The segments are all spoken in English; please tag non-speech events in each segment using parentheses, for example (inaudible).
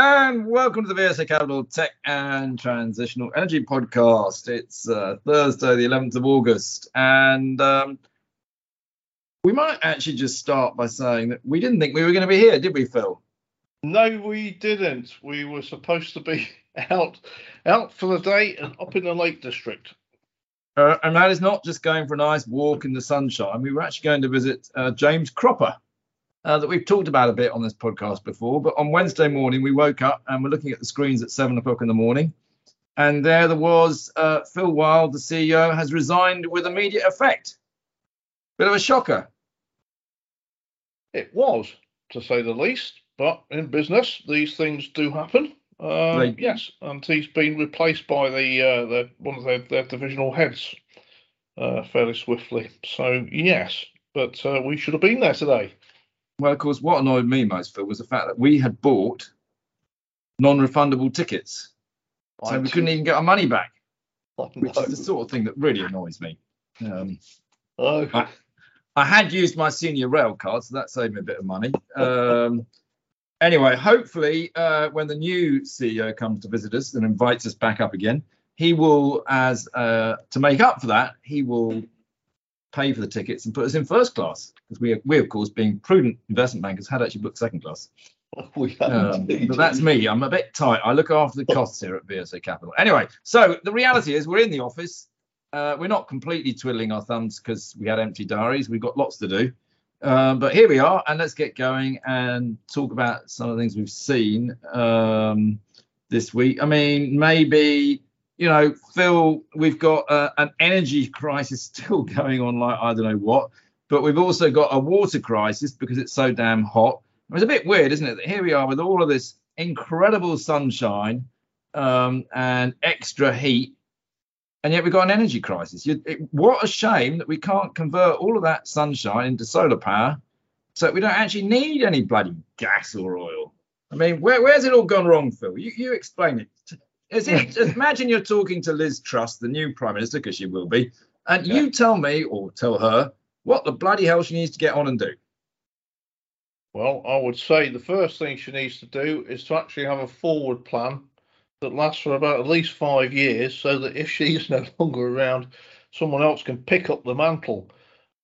And welcome to the VSA Capital Tech and Transitional Energy Podcast. It's uh, Thursday, the 11th of August. And um, we might actually just start by saying that we didn't think we were going to be here, did we, Phil? No, we didn't. We were supposed to be (laughs) out out for the day and up in the Lake District. Uh, and that is not just going for a nice walk in the sunshine. We were actually going to visit uh, James Cropper, uh, that we've talked about a bit on this podcast before. But on Wednesday morning, we woke up and we're looking at the screens at seven o'clock in the morning. And there, there was uh, Phil Wild, the CEO, has resigned with immediate effect. Bit of a shocker. It was, to say the least. But in business, these things do happen. Um, right. Yes, and he's been replaced by the, uh, the one of their, their divisional heads uh, fairly swiftly. So yes, but uh, we should have been there today. Well, of course, what annoyed me most, Phil, was the fact that we had bought non-refundable tickets, so I we couldn't even get our money back, which is the sort of thing that really annoys me. Um, oh. I, I, had used my senior rail card, so that saved me a bit of money. Um, (laughs) anyway, hopefully, uh, when the new CEO comes to visit us and invites us back up again, he will, as uh, to make up for that, he will pay for the tickets and put us in first class because we, we of course, being prudent investment bankers, had actually booked second class. (laughs) We um, but that's me. I'm a bit tight. I look after the costs here at VSA Capital. Anyway, so the reality is we're in the office. Uh, we're not completely twiddling our thumbs because we had empty diaries. We've got lots to do. Um, but here we are, and let's get going and talk about some of the things we've seen um, this week. I mean, maybe you know, Phil, we've got uh, an energy crisis still (laughs) going on, like I don't know what, but we've also got a water crisis because it's so damn hot. It's a bit weird, isn't it? That here we are with all of this incredible sunshine um, and extra heat, and yet we've got an energy crisis. You, it, what a shame that we can't convert all of that sunshine into solar power, so we don't actually need any bloody gas or oil. I mean, where, where's it all gone wrong, Phil? You, you explain it. Is it, imagine you're talking to Liz Truss, the new Prime Minister, because she will be, and yeah. you tell me or tell her what the bloody hell she needs to get on and do. Well, I would say the first thing she needs to do is to actually have a forward plan that lasts for about at least five years so that if she's (laughs) no longer around, someone else can pick up the mantle.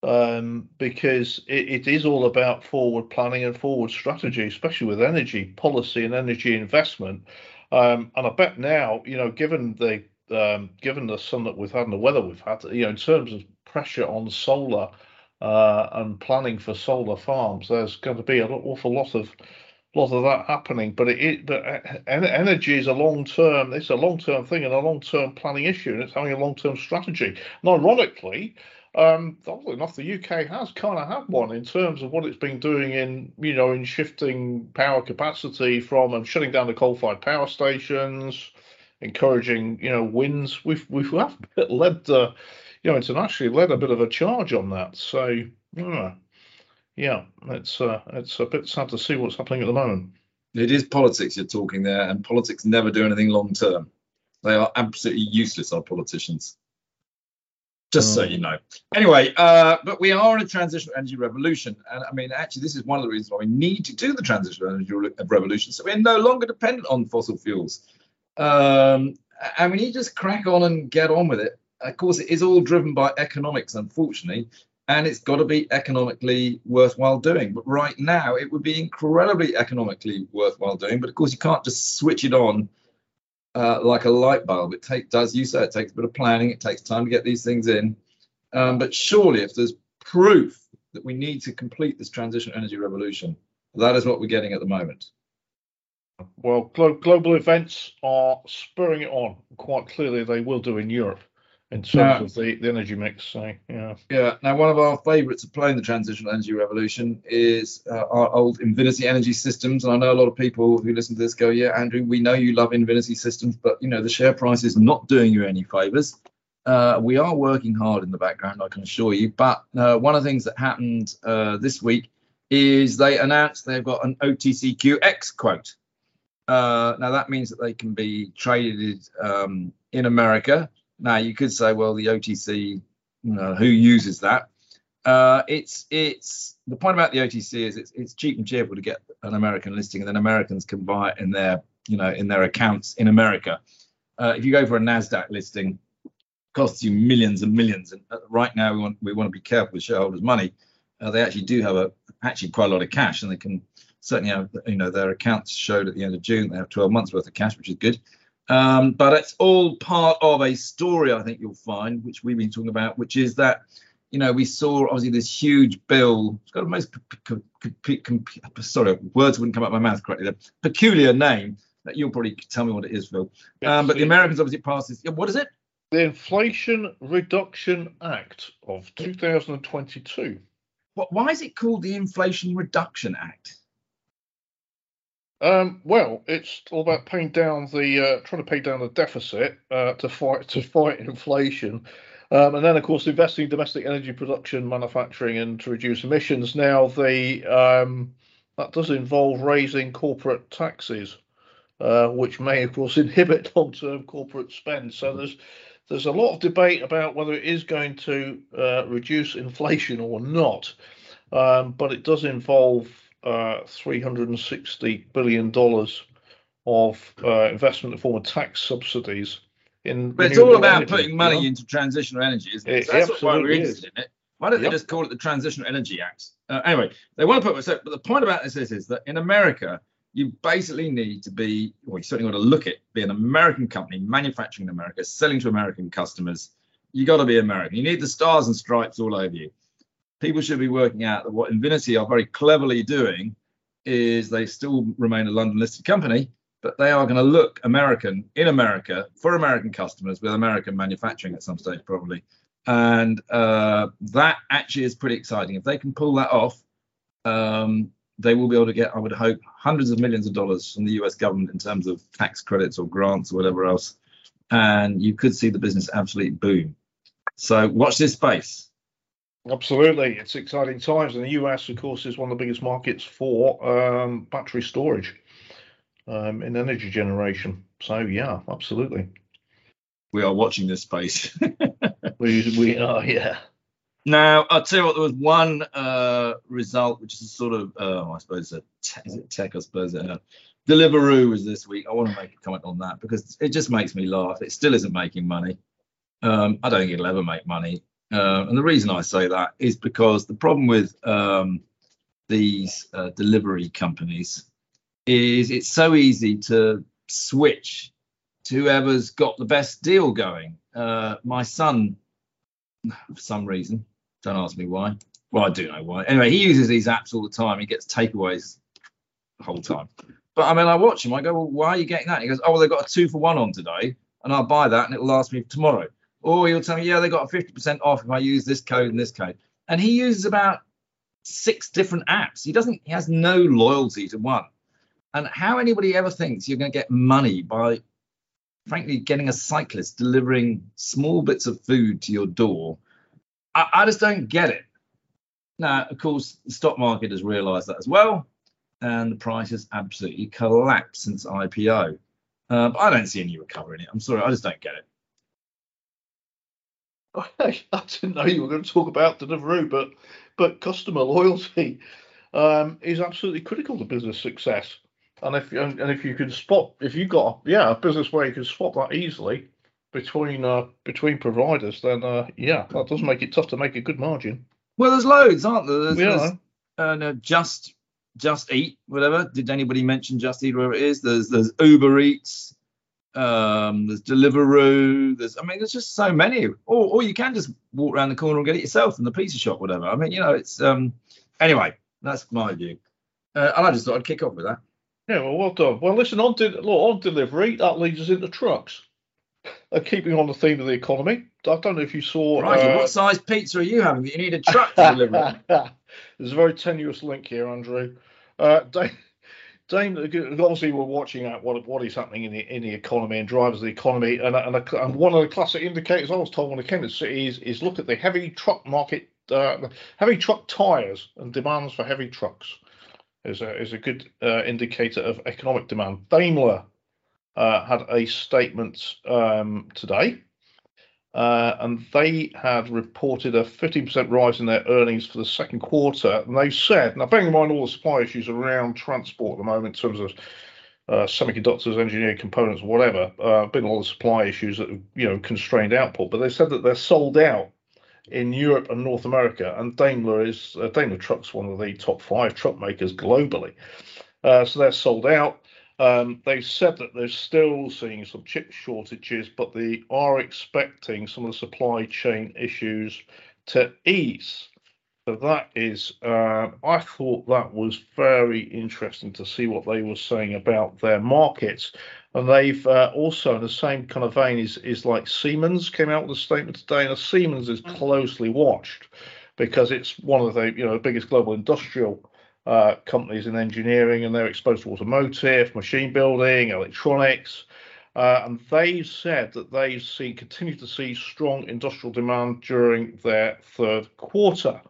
Um, because it, it is all about forward planning and forward strategy, especially with energy policy and energy investment. Um, and I bet now, you know, given the um, given the sun that we've had and the weather we've had, you know, in terms of pressure on solar uh, and planning for solar farms, there's going to be an awful lot of lot of that happening. But it, it but energy is a long term. It's a long term thing and a long term planning issue, and it's having a long term strategy. And ironically, um, oddly enough, the UK has kind of had one in terms of what it's been doing in, you know, in shifting power capacity from and shutting down the coal-fired power stations, encouraging, you know, winds. We've we've led, uh, you know, internationally led a bit of a charge on that. So, yeah, yeah, it's uh, it's a bit sad to see what's happening at the moment. It is politics you're talking there, and politics never do anything long term. They are absolutely useless, our politicians just so you know. Anyway, uh, but we are in a transitional energy revolution. And I mean, actually, this is one of the reasons why we need to do the transitional energy revolution. So we're no longer dependent on fossil fuels. Um, and we need to just crack on and get on with it. Of course, it is all driven by economics, unfortunately, and it's got to be economically worthwhile doing. But right now, it would be incredibly economically worthwhile doing. But of course, you can't just switch it on uh, like a light bulb. It take, does, you say, it takes a bit of planning. It takes time to get these things in. Um, but surely, if there's proof that we need to complete this transition energy revolution, that is what we're getting at the moment. Well, glo- global events are spurring it on. Quite clearly, they will do in Europe in terms now, of the, the energy mix. So, yeah. Yeah. Now, one of our favourites of playing the transitional energy revolution is uh, our old Invinity Energy Systems. And I know a lot of people who listen to this go, "Yeah, Andrew, we know you love Invinity Systems, but you know the share price is not doing you any favours. Uh, we are working hard in the background, I can assure you. But uh, one of the things that happened uh, this week is they announced they've got an OTCQX quote. Uh, now that means that they can be traded um, in America now, you could say, well, the OTC, you know, who uses that? Uh, it's it's the point about the OTC is it's it's cheap and cheerful to get an American listing, and then Americans can buy it in their you know in their accounts in America. Uh, if you go for a Nasdaq listing, costs you millions and millions. And uh, right now we want we want to be careful with shareholders' money. Uh, they actually do have a actually quite a lot of cash, and they can certainly have you know their accounts showed at the end of June they have 12 months worth of cash, which is good. Um, but it's all part of a story I think you'll find, which we've been talking about, which is that you know, we saw obviously this huge bill. It's got a most sorry, words wouldn't come out of my mouth correctly. The peculiar name that you'll probably tell me what it is, Phil. Um, but the Americans obviously passed this. What is it? The Inflation Reduction Act of 2022. What, why is it called the Inflation Reduction Act? Um, well, it's all about paying down the uh, trying to pay down the deficit uh, to fight to fight inflation. Um, and then, of course, investing in domestic energy production, manufacturing, and to reduce emissions. Now, the um, that does involve raising corporate taxes, uh, which may, of course, (laughs) inhibit long-term corporate spend. So there's there's a lot of debate about whether it is going to uh, reduce inflation or not, um, but it does involve uh, 360 billion dollars of uh, investment in the form of tax subsidies in. But it's all about energy, putting money you know? into transitional energy, isn't it? it so that's why we're interested in it. Why don't yep. they just call it the Transitional Energy Act? Uh, anyway, they want to put. So, but the point about this is, is that in America, you basically need to be, or you certainly want to look at, be an American company manufacturing in America, selling to American customers. You got to be American. You need the stars and stripes all over you. People should be working out that what Invinity are very cleverly doing is they still remain a London listed company, but they are going to look American in America for American customers with American manufacturing at some stage, probably. And uh, that actually is pretty exciting. If they can pull that off, um, they will be able to get, I would hope, hundreds of millions of dollars from the US government in terms of tax credits or grants or whatever else. And you could see the business absolutely boom. So watch this space. Absolutely, it's exciting times, and the US, of course, is one of the biggest markets for um, battery storage um, in energy generation. So yeah, absolutely. We are watching this space. (laughs) we we are, yeah. Now I'll tell you what. There was one uh, result, which is sort of, uh, I suppose, a te- is it tech? I suppose. Uh, Deliveroo was this week. I want to make a comment on that because it just makes me laugh. It still isn't making money. Um, I don't think it'll ever make money. Uh, and the reason I say that is because the problem with um, these uh, delivery companies is it's so easy to switch to whoever's got the best deal going. Uh, my son, (sighs) for some reason, don't ask me why. Well, I do know why. Anyway, he uses these apps all the time. He gets takeaways the whole time. But I mean, I watch him. I go, well, why are you getting that? He goes, oh, well, they've got a two for one on today, and I'll buy that, and it'll last me tomorrow. Or he'll tell me, yeah, they got a 50% off if I use this code and this code. And he uses about six different apps. He doesn't, he has no loyalty to one. And how anybody ever thinks you're going to get money by, frankly, getting a cyclist delivering small bits of food to your door, I, I just don't get it. Now, of course, the stock market has realized that as well, and the price has absolutely collapsed since IPO. Uh, but I don't see any recovery in it. I'm sorry, I just don't get it. (laughs) I didn't know you were going to talk about Deliveroo, but but customer loyalty um, is absolutely critical to business success. And if and, if you can spot if you got yeah a business where you can spot that easily between uh, between providers, then uh, yeah, that does make it tough to make a good margin. Well, there's loads, aren't there? There's, yeah. there's uh, no, just just eat whatever. Did anybody mention just eat whatever it is? There's there's Uber Eats. Um, there's Deliveroo. There's, I mean, there's just so many. Or, or you can just walk around the corner and get it yourself in the pizza shop, whatever. I mean, you know, it's um. Anyway, that's my view. Uh, and I just thought I'd kick off with that. Yeah, well, well done. Well, listen, on, de- look, on delivery, that leads us into trucks. Uh, keeping on the theme of the economy, I don't know if you saw. Right, uh, what size pizza are you having that you need a (laughs) truck to deliver? There's a very tenuous link here, Andrew. Uh, Obviously, we're watching out what what is happening in the in the economy and drivers of the economy, and and, a, and one of the classic indicators I was told when I came to City is is look at the heavy truck market, uh, heavy truck tires and demands for heavy trucks is a, is a good uh, indicator of economic demand. Daimler uh, had a statement um, today, uh, and they had reported a 15% rise in their earnings for the second quarter. And they said, now bearing in mind all the supply issues around transport at the moment in terms of uh, semiconductors, engineering components, whatever, uh, been a lot of supply issues that you know constrained output. But they said that they're sold out in Europe and North America, and Daimler is uh, Daimler Trucks one of the top five truck makers globally. Uh, so they're sold out. Um, they said that they're still seeing some chip shortages, but they are expecting some of the supply chain issues to ease. So that is, uh, I thought that was very interesting to see what they were saying about their markets. And they've uh, also, in the same kind of vein, is, is like Siemens came out with a statement today. And Siemens is mm. closely watched because it's one of the you know biggest global industrial uh, companies in engineering, and they're exposed to automotive, machine building, electronics. Uh, and they've said that they've seen continue to see strong industrial demand during their third quarter,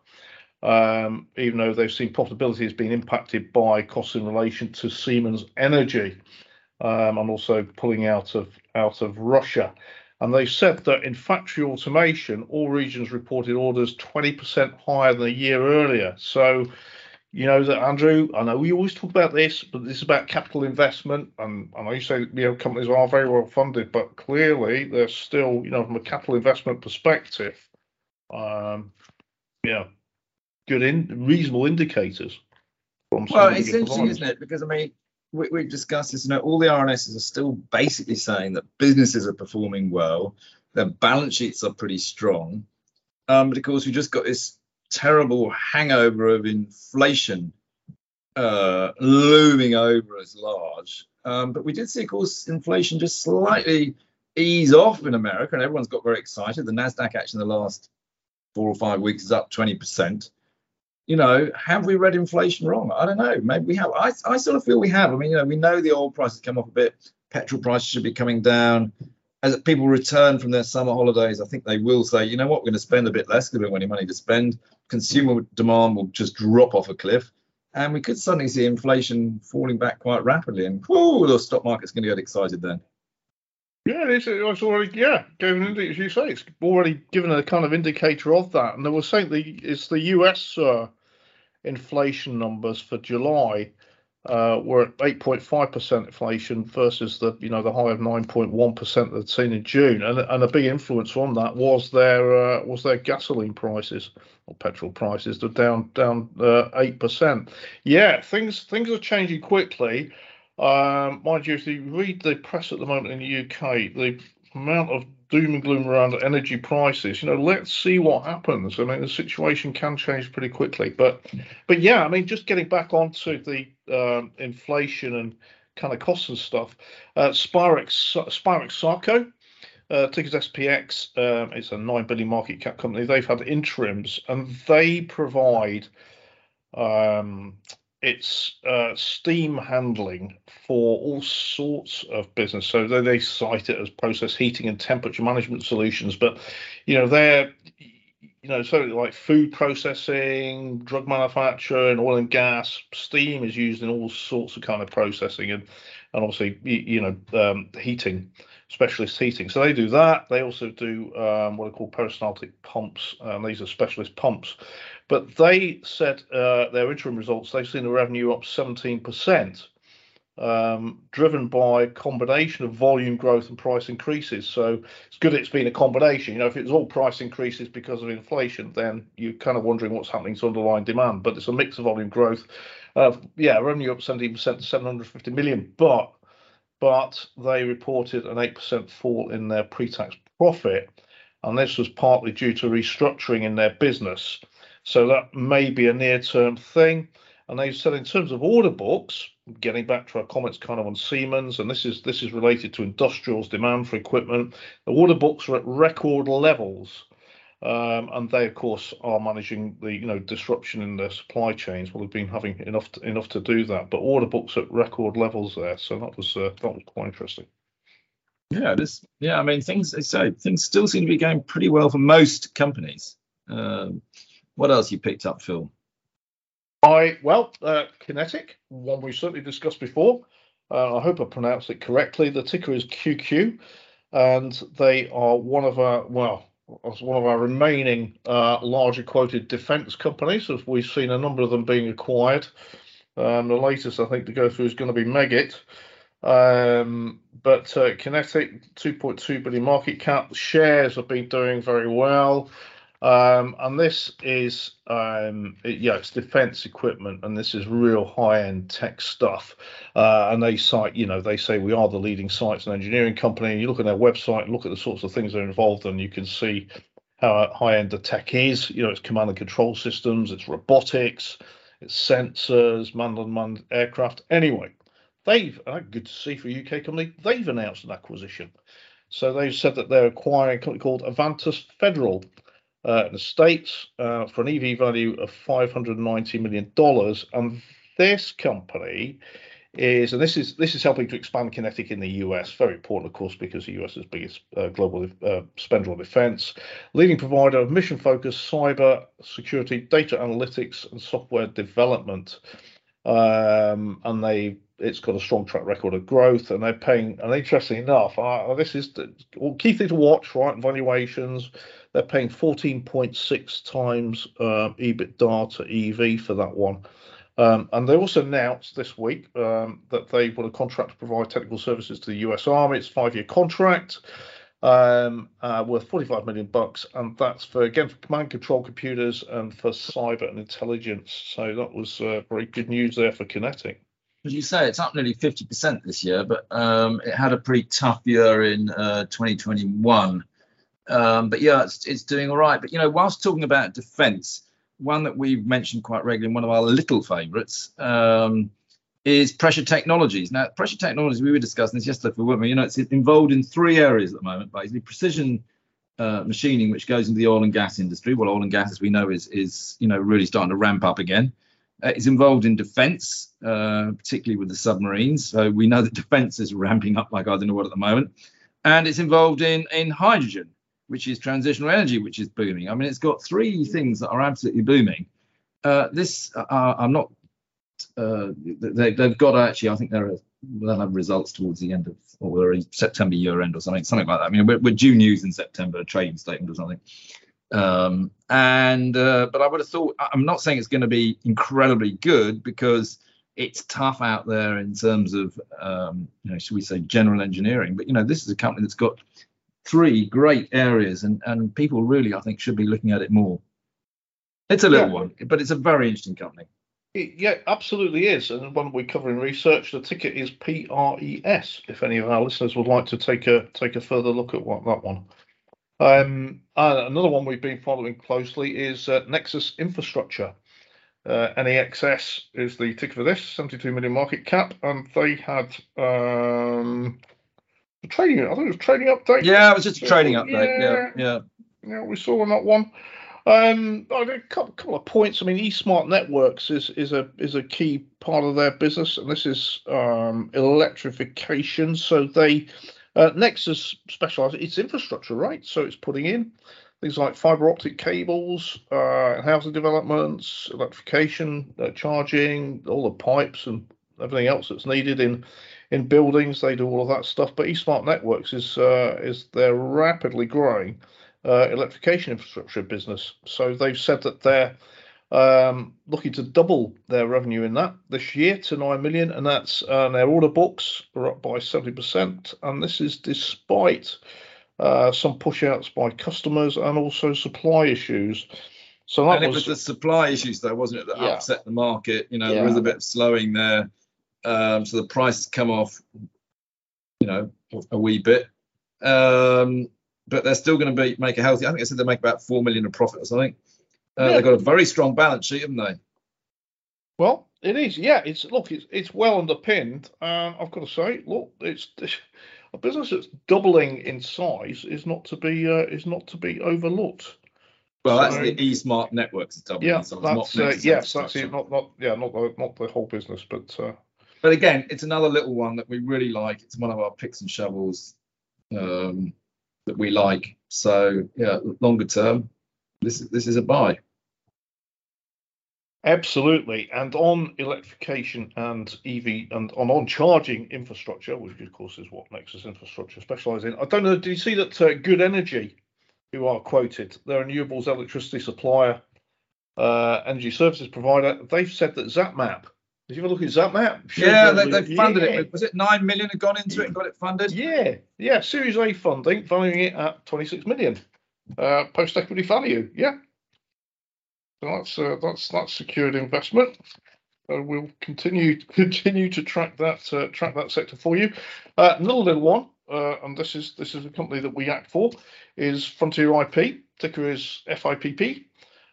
um, even though they've seen profitability has been impacted by costs in relation to Siemens Energy um, and also pulling out of out of Russia. And they said that in factory automation, all regions reported orders 20% higher than a year earlier. So you know that Andrew, I know we always talk about this, but this is about capital investment, and I know you say you know companies are very well funded, but clearly they're still, you know, from a capital investment perspective, um, yeah, good in reasonable indicators. well, it's interesting, isn't it? Because I mean, we, we've discussed this. You know, all the RNSs are still basically saying that businesses are performing well, their balance sheets are pretty strong, um, but of course we just got this terrible hangover of inflation uh, looming over as large. Um, but we did see, of course, inflation just slightly ease off in America, and everyone's got very excited. The Nasdaq actually in the last four or five weeks is up 20%. You know, have we read inflation wrong? I don't know. Maybe we have. I, I sort of feel we have. I mean, you know, we know the oil prices come off a bit. Petrol prices should be coming down as people return from their summer holidays, I think they will say, you know what, we're going to spend a bit less because we don't have any money to spend. Consumer demand will just drop off a cliff. And we could suddenly see inflation falling back quite rapidly. And whoo, the stock market's going to get excited then. Yeah, it's, it's already yeah, given as you say, it's already given a kind of indicator of that. And they were saying the it's the US uh, inflation numbers for July uh, were at 8.5% inflation versus the you know the high of 9.1% they'd seen in June, and and a big influence on that was their uh, was their gasoline prices or petrol prices. They're down down uh, eight percent. Yeah, things things are changing quickly. Um, mind you, if you read the press at the moment in the UK, the amount of doom and gloom around energy prices. You know, let's see what happens. I mean, the situation can change pretty quickly. But, but yeah, I mean, just getting back onto the um, inflation and kind of costs and stuff. Uh, Spirex, Spirax Sarco, uh, tickers SPX. Um, it's a nine billion market cap company. They've had interims, and they provide um, it's uh, steam handling for all sorts of business. So they, they cite it as process heating and temperature management solutions, but you know they're you know so like food processing, drug manufacturing, oil and gas. Steam is used in all sorts of kind of processing and and obviously you know um, heating specialist heating. So they do that. They also do um, what are called peristaltic pumps. and these are specialist pumps. But they said uh, their interim results, they've seen the revenue up 17%, um, driven by a combination of volume growth and price increases. So it's good it's been a combination. You know, if it was all price increases because of inflation, then you're kind of wondering what's happening to underlying demand. But it's a mix of volume growth. Uh, yeah, revenue up 17% to 750 million, but but they reported an 8% fall in their pre-tax profit, and this was partly due to restructuring in their business. So that may be a near-term thing. And they said in terms of order books, getting back to our comments kind of on Siemens, and this is this is related to industrials demand for equipment. The order books are at record levels. Um, and they, of course, are managing the you know disruption in their supply chains. Well, they've been having enough to, enough to do that, but order books at record levels there. So that was uh, that was quite interesting. Yeah, this yeah. I mean, things so things still seem to be going pretty well for most companies. Um, what else you picked up, Phil? I well, uh, QinetiQ, one we certainly discussed before. Uh, I hope I pronounced it correctly. The ticker is QQ. and they are one of our well as one of our remaining uh, larger quoted defence companies, as we've seen a number of them being acquired. Um, the latest, I think, to go through is going to be Meggitt. Um, but uh, QinetiQ, 2.2 billion market cap, shares have been doing very well. Um, and this is, um, it, yeah, it's defense equipment, and this is real high-end tech stuff. Uh, and they cite, you know, they say we are the leading science and engineering company. And you look at their website, look at the sorts of things they're involved in, you can see how high-end the tech is. You know, it's command and control systems, it's robotics, it's sensors, manned and unmanned aircraft. Anyway, they've uh, good to see for a UK company. They've announced an acquisition. So they've said that they're acquiring a company called Avantus Federal uh, in the States uh, for an EV value of $590 million. And this company is, and this is this is helping to expand QinetiQ in the US. Very important, of course, because the US is the biggest uh, global uh, spender on defense. Leading provider of mission-focused cyber security, data analytics, and software development. Um, and they it's got a strong track record of growth, and they're paying. And interesting enough, uh, this is the key thing to watch, right? Valuations. They're paying 14.6 times uh, EBITDA to EV for that one. Um, and they also announced this week um, that they want a contract to provide technical services to the US Army. It's a five-year contract um, uh, worth 45 million bucks, and that's for again for command control computers and for cyber and intelligence. So that was uh, very good news there for QinetiQ. as you say, it's up nearly 50% this year, but um, it had a pretty tough year in uh, 2021. Um, but yeah, it's, it's doing all right. But you know, whilst talking about defence, one that we've mentioned quite regularly, one of our little favourites, um, is pressure technologies. Now, pressure technologies, we were discussing this yesterday, weren't we? You know, it's involved in three areas at the moment, basically precision uh, machining, which goes into the oil and gas industry. Well, oil and gas, as we know, is is you know really starting to ramp up again. Uh, is involved in defence, uh, particularly with the submarines. So we know that (laughs) defence is ramping up like I don't know what at the moment, and it's involved in in hydrogen, which is transitional energy, which is booming. I mean, it's got three things that are absolutely booming. Uh, this uh, I'm not. Uh, they, have got actually. I think they're they'll have results towards the end of or September year end or something, something like that. I mean, we're, we're due news in September, a trading statement or something. Um, and uh, but I would have thought I'm not saying it's going to be incredibly good because it's tough out there in terms of um, you know should we say general engineering. But you know this is a company that's got three great areas and and people really I think should be looking at it more. It's a little yeah. one, but it's a very interesting company. It, yeah, absolutely is. And when we cover in research, the ticket is PRES. If any of our listeners would like to take a take a further look at what that one. Um, another one we've been following closely is uh, Nexus Infrastructure. Uh, NEXS is the ticker for this, 72 million market cap, and they had um, trading. I think it was trading update. Yeah, it was just a trading update. Yeah, yeah, yeah. we saw on that one. Um, a couple, couple of points. I mean, eSmart Networks is is a is a key part of their business, and this is um, electrification. So they uh, Nexus specializes its infrastructure, right? So it's putting in things like fiber optic cables, uh, housing developments, electrification, uh, charging, all the pipes and everything else that's needed in in buildings. They do all of that stuff. But eSmart Networks is uh, is their rapidly growing uh, electrification infrastructure business. So they've said that they're um, looking to double their revenue in that this year to 9 million, and that's uh, their order books are up by 70%. And this is despite uh, some pushouts by customers and also supply issues. So that and was, it was the supply issues, though, wasn't it, that yeah. upset the market? You know, yeah. there was a bit of slowing there. Um, so the prices come off, you know, a wee bit. Um, but they're still going to be make a healthy. I think I said they make about four million of profit or something. Uh, yeah. They've got a very strong balance sheet, haven't they? Well, it is. Yeah, it's look, it's it's well underpinned. Um, I've got to say, look, it's, a business that's doubling in size is not to be uh, is not to be overlooked. Well, so, that's the eSmart networks doubling yeah, size. That's, uh, yes, that's it. Not not yeah, not the not the whole business, but. Uh, but again, it's another little one that we really like. It's one of our picks and shovels um, that we like. So yeah, longer term, this this is a buy. Absolutely. And on electrification and EV and on, on charging infrastructure, which of course is what Nexus Infrastructure specialise in. I don't know, did you see that uh, Good Energy, who are quoted, their renewables electricity supplier, uh, energy services provider, they've said that ZapMap. Did you ever look at ZapMap? Yeah, they, funded yeah. it. Was it nine million had gone into it and got it funded? Yeah, yeah. Series A funding, valuing it at 26 million. Uh, post equity value. Yeah, so that's uh, that's that's secured investment. Uh, we'll continue (laughs) continue to track that uh, track that sector for you. Uh, another little one, uh, and this is this is a company that we act for, is Frontier IP. Ticker is FIPP,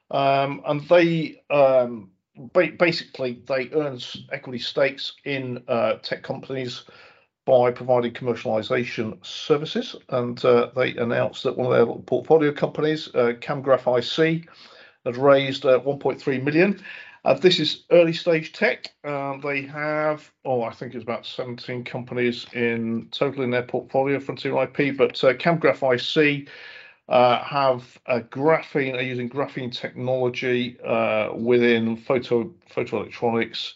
um, and they um, basically they earn equity stakes in uh, tech companies by providing commercialization services. And uh, they announced that one of their portfolio companies, uh, CamGraPhIC, had raised uh, 1.3 million. Uh, this is early stage tech. Uh, they have, oh, I think it's about 17 companies in total in their portfolio, Frontier IP. But CamGraPhIC uh, have a graphene, are using graphene technology uh, within photo photo electronics,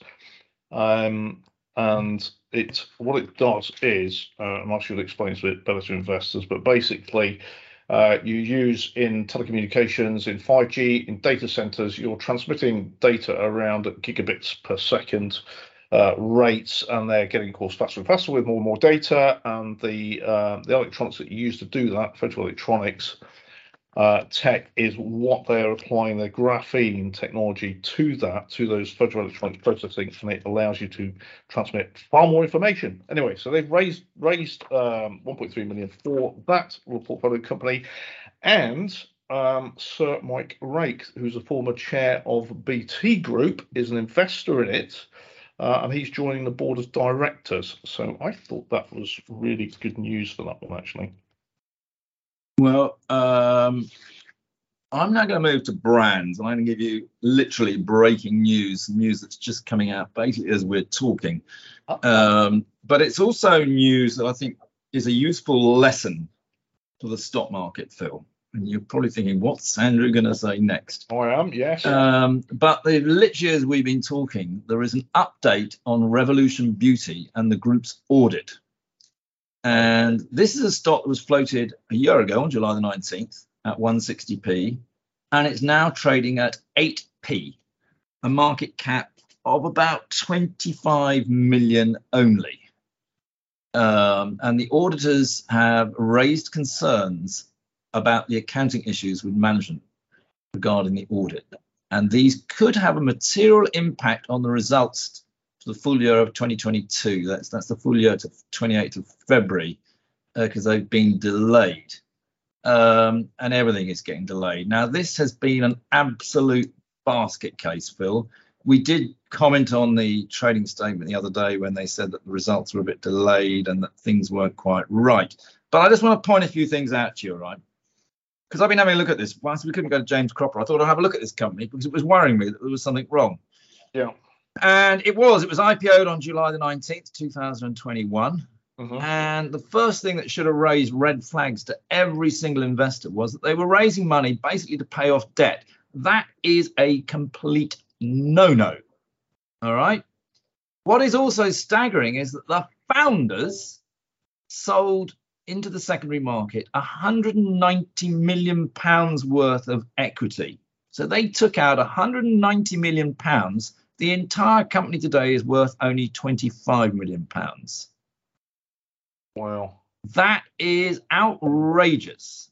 um, and it what it does is, uh, and I should explain this a bit better to investors, but basically uh, you use in telecommunications, in 5G, in data centers, you're transmitting data around gigabits per second uh, rates, and they're getting, of course, faster and faster with more and more data. And the uh, the electronics that you use to do that, photoelectronics, uh, tech is what they're applying their graphene technology to that, to those photoelectronic processing, and it allows you to transmit far more information. Anyway, so they've raised raised um, 1.3 million for that portfolio company, and um, Sir Mike Rake, who's a former chair of BT Group, is an investor in it. Uh, and he's joining the board of directors. So I thought that was really good news for that one, actually. Well, um, I'm now going to move to brands, and I'm going to give you literally breaking news, news that's just coming out basically as we're talking. Um, but it's also news that I think is a useful lesson for the stock market, Phil. And you're probably thinking, what's Andrew going to say next? I am, yes. Um, but the, literally, as we've been talking, there is an update on Revolution Beauty and the group's audit. And this is a stock that was floated a year ago on July the 19th at 160p, and it's now trading at 8p, a market cap of about 25 million only. Um, and the auditors have raised concerns about the accounting issues with management regarding the audit. And these could have a material impact on the results for the full year of 2022. That's that's the full year to 28th of February because uh, they've been delayed, um, and everything is getting delayed. Now this has been an absolute basket case, Phil. We did comment on the trading statement the other day when they said that the results were a bit delayed and that things weren't quite right. But I just want to point a few things out to you, right? Because I've been having a look at this. Whilst we couldn't go to James Cropper, I thought I'd have a look at this company because it was worrying me that there was something wrong. Yeah. And it was. It was IPO'd on July the 19th, 2021. Mm-hmm. And the first thing that should have raised red flags to every single investor was that they were raising money basically to pay off debt. That is a complete no no. All right. What is also staggering is that the founders sold into the secondary market 190 million pounds worth of equity. So they took out 190 million pounds the entire company today is worth only 25 million pounds. Wow. That is outrageous.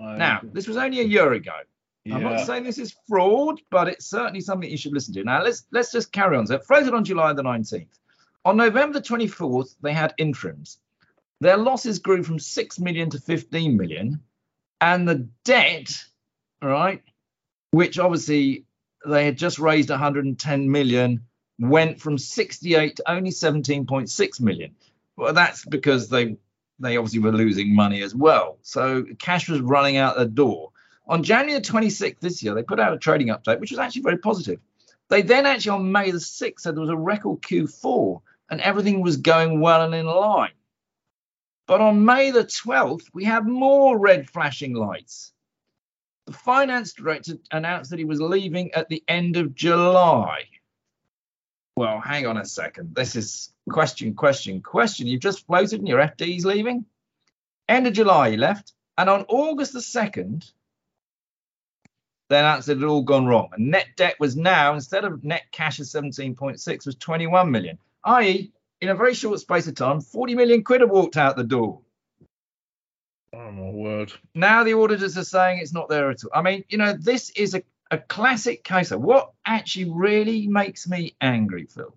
Now, this was only a year ago. Yeah. I'm not saying this is fraud, but it's certainly something you should listen to. Now, let's let's just carry on. So, it floated on July the 19th. On November the 24th, they had interims. Their losses grew from 6 million to 15 million, and the debt, right, which obviously they had just raised 110 million, went from 68 to only 17.6 million. Well, that's because they they obviously were losing money as well. So cash was running out the door. On January 26th this year, they put out a trading update, which was actually very positive. They then actually on May the 6th said there was a record Q4 and everything was going well and in line. But on May the 12th, we have more red flashing lights. The finance director announced that he was leaving at the end of July. Well, hang on a second. This is question, question, question. You've just floated and your FD's leaving? End of July, he left. And on August the 2nd, they announced it had all gone wrong. And net debt was now, instead of net cash of 17.6, was 21 million, i.e., in a very short space of time, 40 million quid have walked out the door. Oh my word. Now the auditors are saying it's not there at all. I mean, you know, this is a, a classic case of what actually really makes me angry, Phil,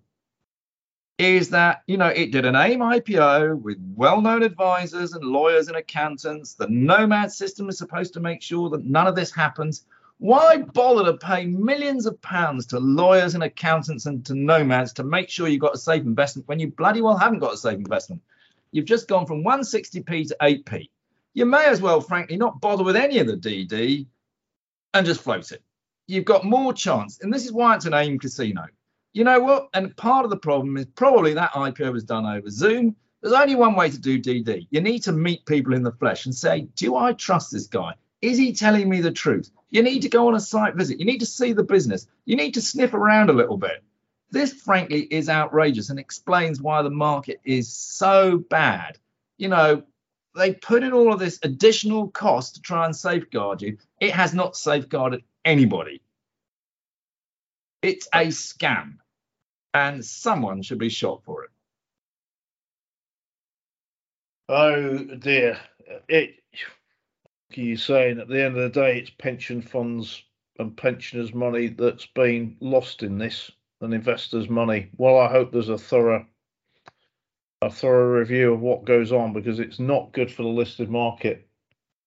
is that, you know, it did an AIM IPO with well known advisors and lawyers and accountants. The Nomad system is supposed to make sure that none of this happens. Why bother to pay millions of pounds to lawyers and accountants and to nomads to make sure you've got a safe investment when you bloody well haven't got a safe investment? You've just gone from 160p to 8p. You may as well, frankly, not bother with any of the DD and just float it. You've got more chance. And this is why it's an AIM casino. You know what? And part of the problem is probably that IPO was done over Zoom. There's only one way to do DD. You need to meet people in the flesh and say, Do I trust this guy? Is he telling me the truth? You need to go on a site visit. You need to see the business. You need to sniff around a little bit. This, frankly, is outrageous and explains why the market is so bad. You know, they put in all of this additional cost to try and safeguard you. It has not safeguarded anybody. It's a scam, and someone should be shot for it. Oh dear. It you saying at the end of the day, it's pension funds and pensioners' money that's been lost in this, and investors' money. Well, I hope there's a thorough a thorough review of what goes on because it's not good for the listed market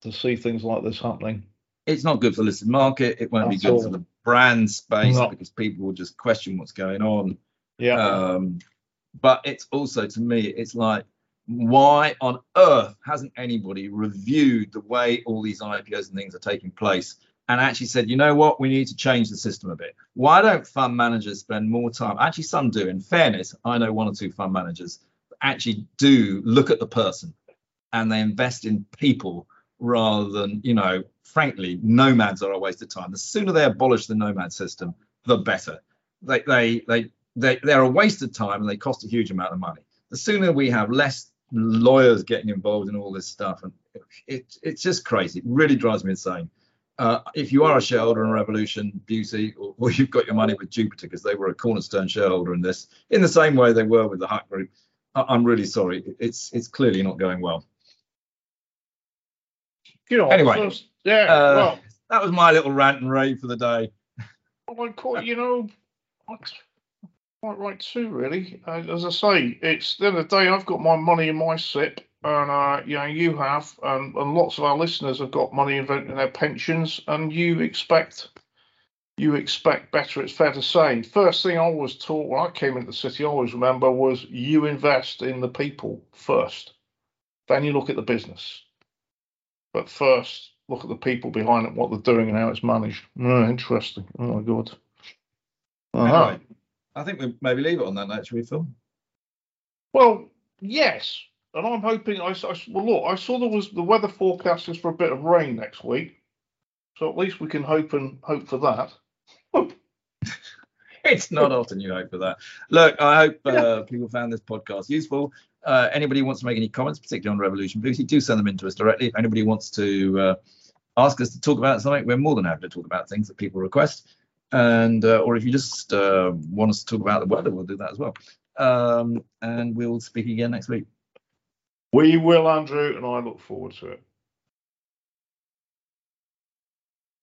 to see things like this happening. It's not good for the listed market. It won't That's be good all. for the brand space no. because people will just question what's going on. Yeah. Um, but it's also to me, it's like why on earth hasn't anybody reviewed the way all these IPOs and things are taking place and actually said, you know what, we need to change the system a bit? Why don't fund managers spend more time? Actually, some do. In fairness, I know one or two fund managers actually do look at the person and they invest in people rather than, you know, frankly, nomads are a waste of time. The sooner they abolish the nomad system, the better. They, they, they, they, they're a waste of time and they cost a huge amount of money. The sooner we have less lawyers getting involved in all this stuff, and it, it's just crazy. It really drives me insane. Uh, if you are a shareholder in Revolution Beauty, or, or, you've got your money with Jupiter because they were a cornerstone shareholder in this, in the same way they were with the Hut Group, I, am really sorry. It's it's clearly not going well. You know, anyway, so, yeah, uh, well, that was my little rant and rave for the day. Well, you know, quite right too, really. Uh, as I say, it's the end of the day. I've got my money in my SIPP, and uh, you know you have, and, and lots of our listeners have got money in, in their pensions, and you expect you expect better. It's fair to say. First thing I was taught when I came into the city, I always remember was you invest in the people first, then you look at the business, but first look at the people behind it, what they're doing, and how it's managed. Oh, interesting. Oh my god. Uh-huh. I think we maybe leave it on that note, shall we, Phil? Well, yes. And I'm hoping. I, I well, look. I saw there was the weather forecast is for a bit of rain next week, so at least we can hope and hope for that. (laughs) (laughs) it's not often you hope for that. Look, I hope uh, people found this podcast useful. Uh, anybody wants to make any comments, particularly on Revolution Beauty, do send them in to us directly. If anybody wants to uh, ask us to talk about something, we're more than happy to talk about things that people request and uh, or if you just uh, want us to talk about the weather, we'll do that as well. Um, and we'll speak again next week. We will, Andrew, and I look forward to it.